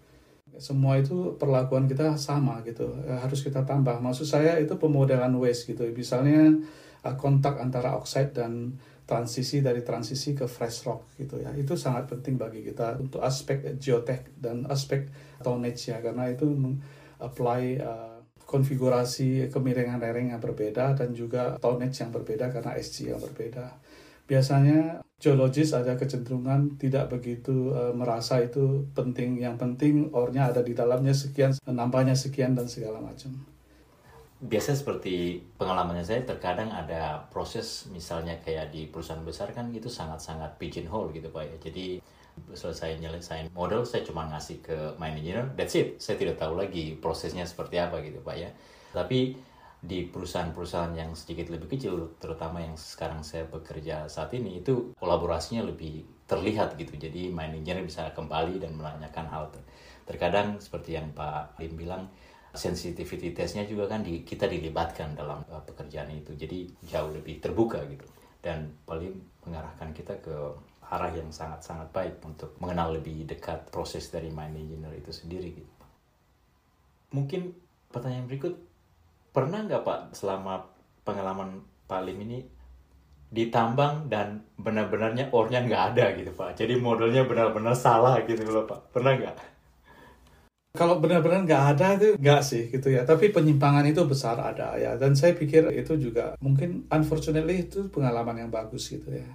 Speaker 2: semua itu perlakuan kita sama gitu eh, harus kita tambah maksud saya itu pemodelan waste gitu misalnya eh, kontak antara oxide dan transisi dari transisi ke fresh rock gitu ya itu sangat penting bagi kita untuk aspek geotech dan aspek tonnage ya karena itu apply uh, konfigurasi kemiringan lereng yang berbeda dan juga tonnage yang berbeda karena SG yang berbeda biasanya geologis ada kecenderungan tidak begitu uh, merasa itu penting. Yang penting ornya ada di dalamnya sekian, nampaknya sekian dan segala macam.
Speaker 1: Biasa seperti pengalamannya saya terkadang ada proses misalnya kayak di perusahaan besar kan itu sangat-sangat pigeonhole gitu Pak ya. Jadi selesai nyelesain model saya cuma ngasih ke engineer, that's it. Saya tidak tahu lagi prosesnya seperti apa gitu Pak ya. Tapi di perusahaan-perusahaan yang sedikit lebih kecil, terutama yang sekarang saya bekerja saat ini, itu kolaborasinya lebih terlihat gitu. Jadi manajernya bisa kembali dan menanyakan hal ter terkadang seperti yang Pak Lim bilang, sensitivity testnya juga kan di, kita dilibatkan dalam uh, pekerjaan itu. Jadi jauh lebih terbuka gitu. Dan paling mengarahkan kita ke arah yang sangat-sangat baik untuk mengenal lebih dekat proses dari mine engineer itu sendiri gitu. Mungkin pertanyaan berikut pernah nggak Pak selama pengalaman Pak Lim ini ditambang dan benar-benarnya ornya nggak ada gitu Pak. Jadi modelnya benar-benar salah gitu loh Pak. Pernah nggak?
Speaker 2: Kalau benar-benar nggak ada itu nggak sih gitu ya. Tapi penyimpangan itu besar ada ya. Dan saya pikir itu juga mungkin unfortunately itu pengalaman yang bagus gitu ya.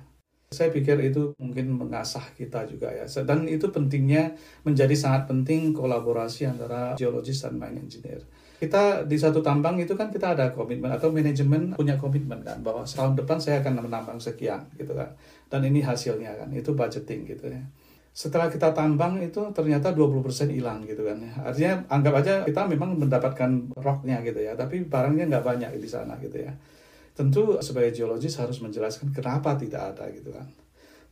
Speaker 2: Saya pikir itu mungkin mengasah kita juga ya. Dan itu pentingnya menjadi sangat penting kolaborasi antara geologis dan mine engineer kita di satu tambang itu kan kita ada komitmen atau manajemen punya komitmen kan bahwa setahun depan saya akan menambang sekian gitu kan dan ini hasilnya kan itu budgeting gitu ya setelah kita tambang itu ternyata 20% hilang gitu kan. Ya. artinya anggap aja kita memang mendapatkan rocknya gitu ya tapi barangnya nggak banyak di sana gitu ya. Tentu sebagai geologis harus menjelaskan kenapa tidak ada gitu kan.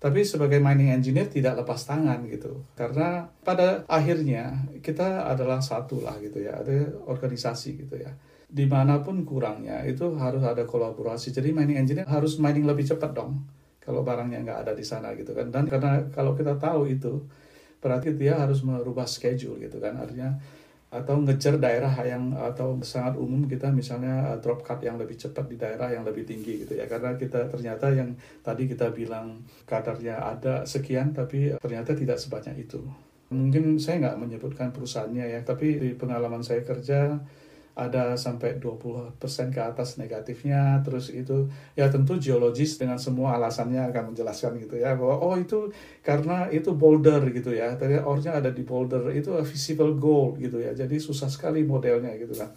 Speaker 2: Tapi sebagai mining engineer tidak lepas tangan gitu. Karena pada akhirnya kita adalah satu lah gitu ya ada organisasi gitu ya. Di mana pun kurangnya itu harus ada kolaborasi. Jadi mining engineer harus mining lebih cepat dong kalau barangnya nggak ada di sana gitu kan. Dan karena kalau kita tahu itu berarti dia harus merubah schedule gitu kan. Artinya atau ngejar daerah yang atau sangat umum kita misalnya uh, drop cut yang lebih cepat di daerah yang lebih tinggi gitu ya. Karena kita ternyata yang tadi kita bilang kadarnya ada sekian tapi ternyata tidak sebanyak itu. Mungkin saya nggak menyebutkan perusahaannya ya tapi di pengalaman saya kerja ada sampai 20% ke atas negatifnya. Terus itu ya tentu geologis dengan semua alasannya akan menjelaskan gitu ya bahwa oh itu karena itu boulder gitu ya. Tadi ornya ada di boulder itu visible gold gitu ya. Jadi susah sekali modelnya gitu kan.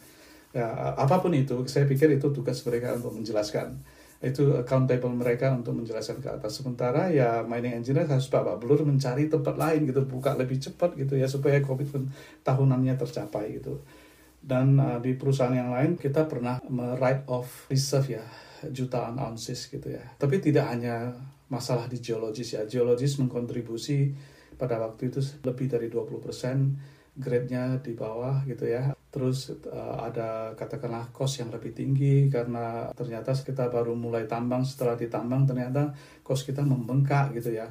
Speaker 2: Ya apa pun itu saya pikir itu tugas mereka untuk menjelaskan. Itu accountable mereka untuk menjelaskan ke atas. Sementara ya mining engineer harus babak belur mencari tempat lain gitu, buka lebih cepat gitu ya supaya komitmen tahunannya tercapai gitu. Dan uh, di perusahaan yang lain kita pernah write off reserve ya jutaan ounces gitu ya. Tapi tidak hanya masalah di geologis ya. Geologis mengkontribusi pada waktu itu lebih dari 20 persen grade-nya di bawah gitu ya. Terus uh, ada katakanlah cost yang lebih tinggi karena ternyata kita baru mulai tambang setelah ditambang ternyata cost kita membengkak gitu ya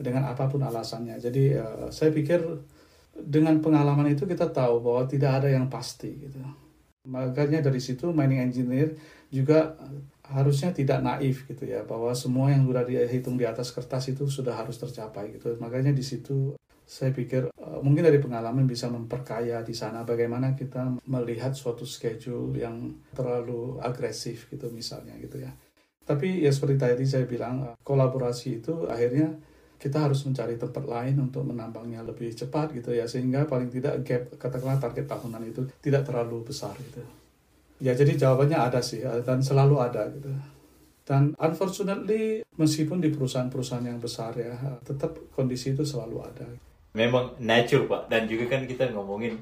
Speaker 2: dengan apa pun alasannya. Jadi uh, saya pikir dengan pengalaman itu kita tahu bahwa tidak ada yang pasti gitu. Makanya dari situ mining engineer juga harusnya tidak naif gitu ya bahwa semua yang sudah dihitung di atas kertas itu sudah harus tercapai gitu. Makanya di situ saya pikir uh, mungkin dari pengalaman bisa memperkaya di sana bagaimana kita melihat suatu schedule yang terlalu agresif gitu misalnya gitu ya. Tapi ya seperti tadi saya bilang uh, kolaborasi itu akhirnya kita harus mencari tempat lain untuk menambangnya lebih cepat gitu ya sehingga paling tidak gap katakanlah target tahunan itu tidak terlalu besar gitu. Ya jadi jawabannya ada sih dan selalu ada gitu. Dan unfortunately meskipun di perusahaan-perusahaan yang besar ya tetap kondisi itu selalu ada
Speaker 1: memang natural pak dan juga kan kita ngomongin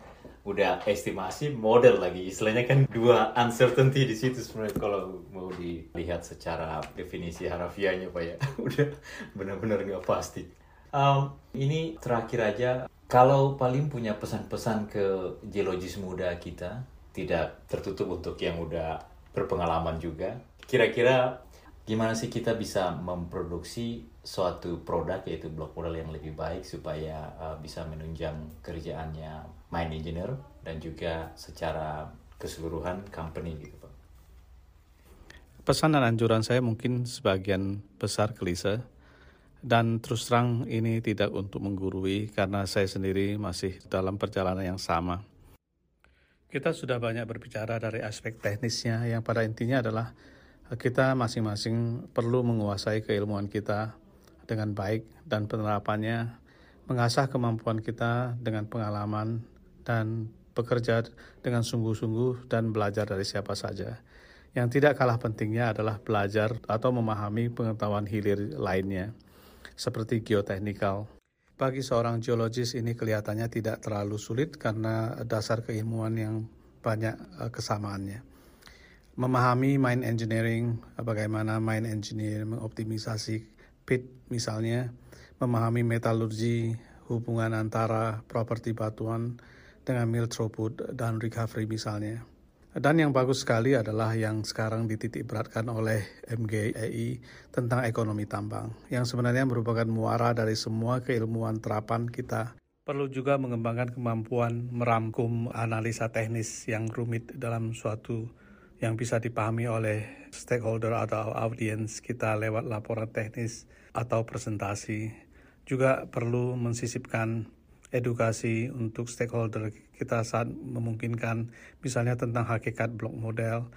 Speaker 1: udah estimasi model lagi. Istilahnya kan dua uncertainty di situ sebenarnya. Kalau mau dilihat secara definisi harafiahnya pak ya *laughs* udah benar-benar nggak pasti. Um, ini terakhir aja. Kalau paling punya pesan-pesan ke geologis muda kita tidak tertutup untuk yang udah berpengalaman juga kira-kira gimana sih kita bisa memproduksi suatu produk yaitu blok modal yang lebih baik supaya uh, bisa menunjang kerjaannya mine engineer dan juga secara keseluruhan company gitu Pak.
Speaker 2: Pesan dan anjuran saya mungkin sebagian besar klise dan terus terang ini tidak untuk menggurui karena saya sendiri masih dalam perjalanan yang sama. Kita sudah banyak berbicara dari aspek teknisnya yang pada intinya adalah kita masing-masing perlu menguasai keilmuan kita dengan baik dan penerapannya mengasah kemampuan kita dengan pengalaman dan bekerja dengan sungguh-sungguh dan belajar dari siapa saja. Yang tidak kalah pentingnya adalah belajar atau memahami pengetahuan hilir lainnya, seperti geoteknikal. Bagi seorang geologis ini kelihatannya tidak terlalu sulit karena dasar keilmuan yang banyak eh, kesamaannya memahami mine engineering, bagaimana mine engineer mengoptimisasi pit misalnya, memahami metalurgi, hubungan antara properti batuan dengan mill throughput dan recovery misalnya. Dan yang bagus sekali adalah yang sekarang dititik beratkan oleh MGEI tentang ekonomi tambang, yang sebenarnya merupakan muara dari semua keilmuan terapan kita. Perlu juga mengembangkan kemampuan merangkum analisa teknis yang rumit dalam suatu yang bisa dipahami oleh stakeholder atau audiens kita lewat laporan teknis atau presentasi. Juga perlu mensisipkan edukasi untuk stakeholder kita saat memungkinkan misalnya tentang hakikat blok model,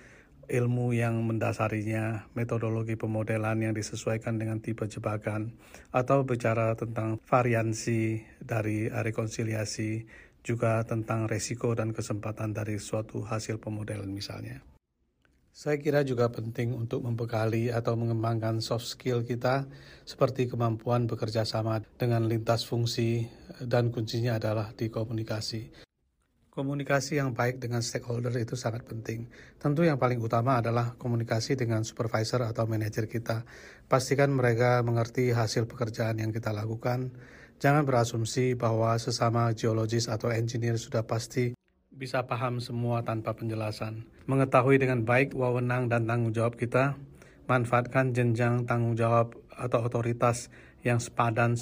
Speaker 2: ilmu yang mendasarinya, metodologi pemodelan yang disesuaikan dengan tipe jebakan, atau bicara tentang variansi dari rekonsiliasi, juga tentang resiko dan kesempatan dari suatu hasil pemodelan misalnya. Saya kira juga penting untuk membekali atau mengembangkan soft skill kita seperti kemampuan bekerja sama dengan lintas fungsi dan kuncinya adalah di komunikasi. Komunikasi yang baik dengan stakeholder itu sangat penting. Tentu yang paling utama adalah komunikasi dengan supervisor atau manajer kita. Pastikan mereka mengerti hasil pekerjaan yang kita lakukan. Jangan berasumsi bahwa sesama geologis atau engineer sudah pasti bisa paham semua tanpa penjelasan. Mengetahui dengan baik wewenang dan tanggung jawab kita, manfaatkan jenjang tanggung jawab atau otoritas yang sepadan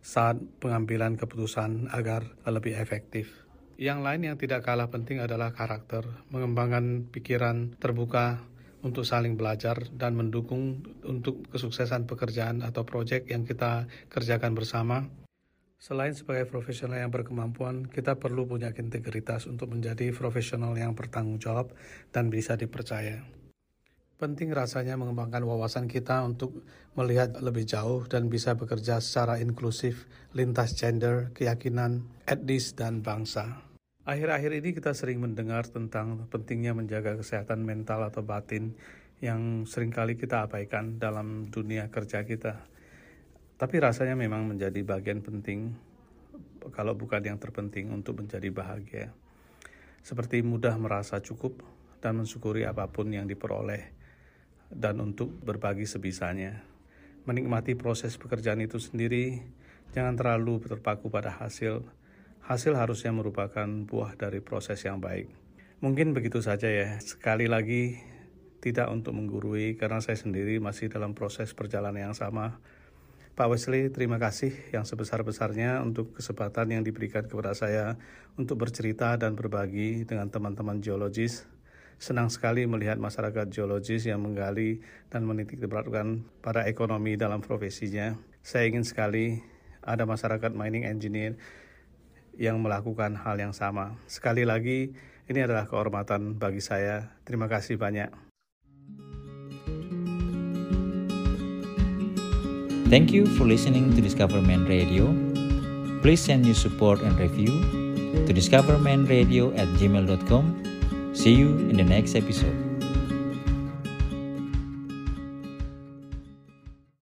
Speaker 2: saat pengambilan keputusan agar lebih efektif. Yang lain yang tidak kalah penting adalah karakter, mengembangkan pikiran terbuka untuk saling belajar dan mendukung untuk kesuksesan pekerjaan atau proyek yang kita kerjakan bersama Selain sebagai profesional yang berkemampuan, kita perlu punya integritas untuk menjadi profesional yang bertanggung jawab dan bisa dipercaya. Penting rasanya mengembangkan wawasan kita untuk melihat lebih jauh dan bisa bekerja secara inklusif lintas gender, keyakinan, etnis, dan bangsa. Akhir-akhir ini kita sering mendengar tentang pentingnya menjaga kesehatan mental atau batin yang sering kali kita abaikan dalam dunia kerja kita. Tapi rasanya memang menjadi bagian penting, kalau bukan yang terpenting untuk menjadi bahagia. Seperti mudah merasa cukup dan mensyukuri apa pun yang diperoleh, dan untuk berbagi sebisanya. Menikmati proses pekerjaan itu sendiri, jangan terlalu terpaku pada hasil. Hasil harusnya merupakan buah dari proses yang baik. Mungkin begitu saja ya. Sekali lagi, tidak untuk menggurui karena saya sendiri masih dalam proses perjalanan yang sama. Pak Wesley, terima kasih yang sebesar-besarnya untuk kesempatan yang diberikan kepada saya untuk bercerita dan berbagi dengan teman-teman geologis. Senang sekali melihat masyarakat geologis yang menggali dan menitik beratkan pada ekonomi dalam profesinya. Saya ingin sekali ada masyarakat mining engineer yang melakukan hal yang sama. Sekali lagi, ini adalah kehormatan bagi saya. Terima kasih banyak.
Speaker 1: Thank you for listening to Discoverman Radio. Please send your support and review to discovermanradio at gmail.com. See you in the next episode.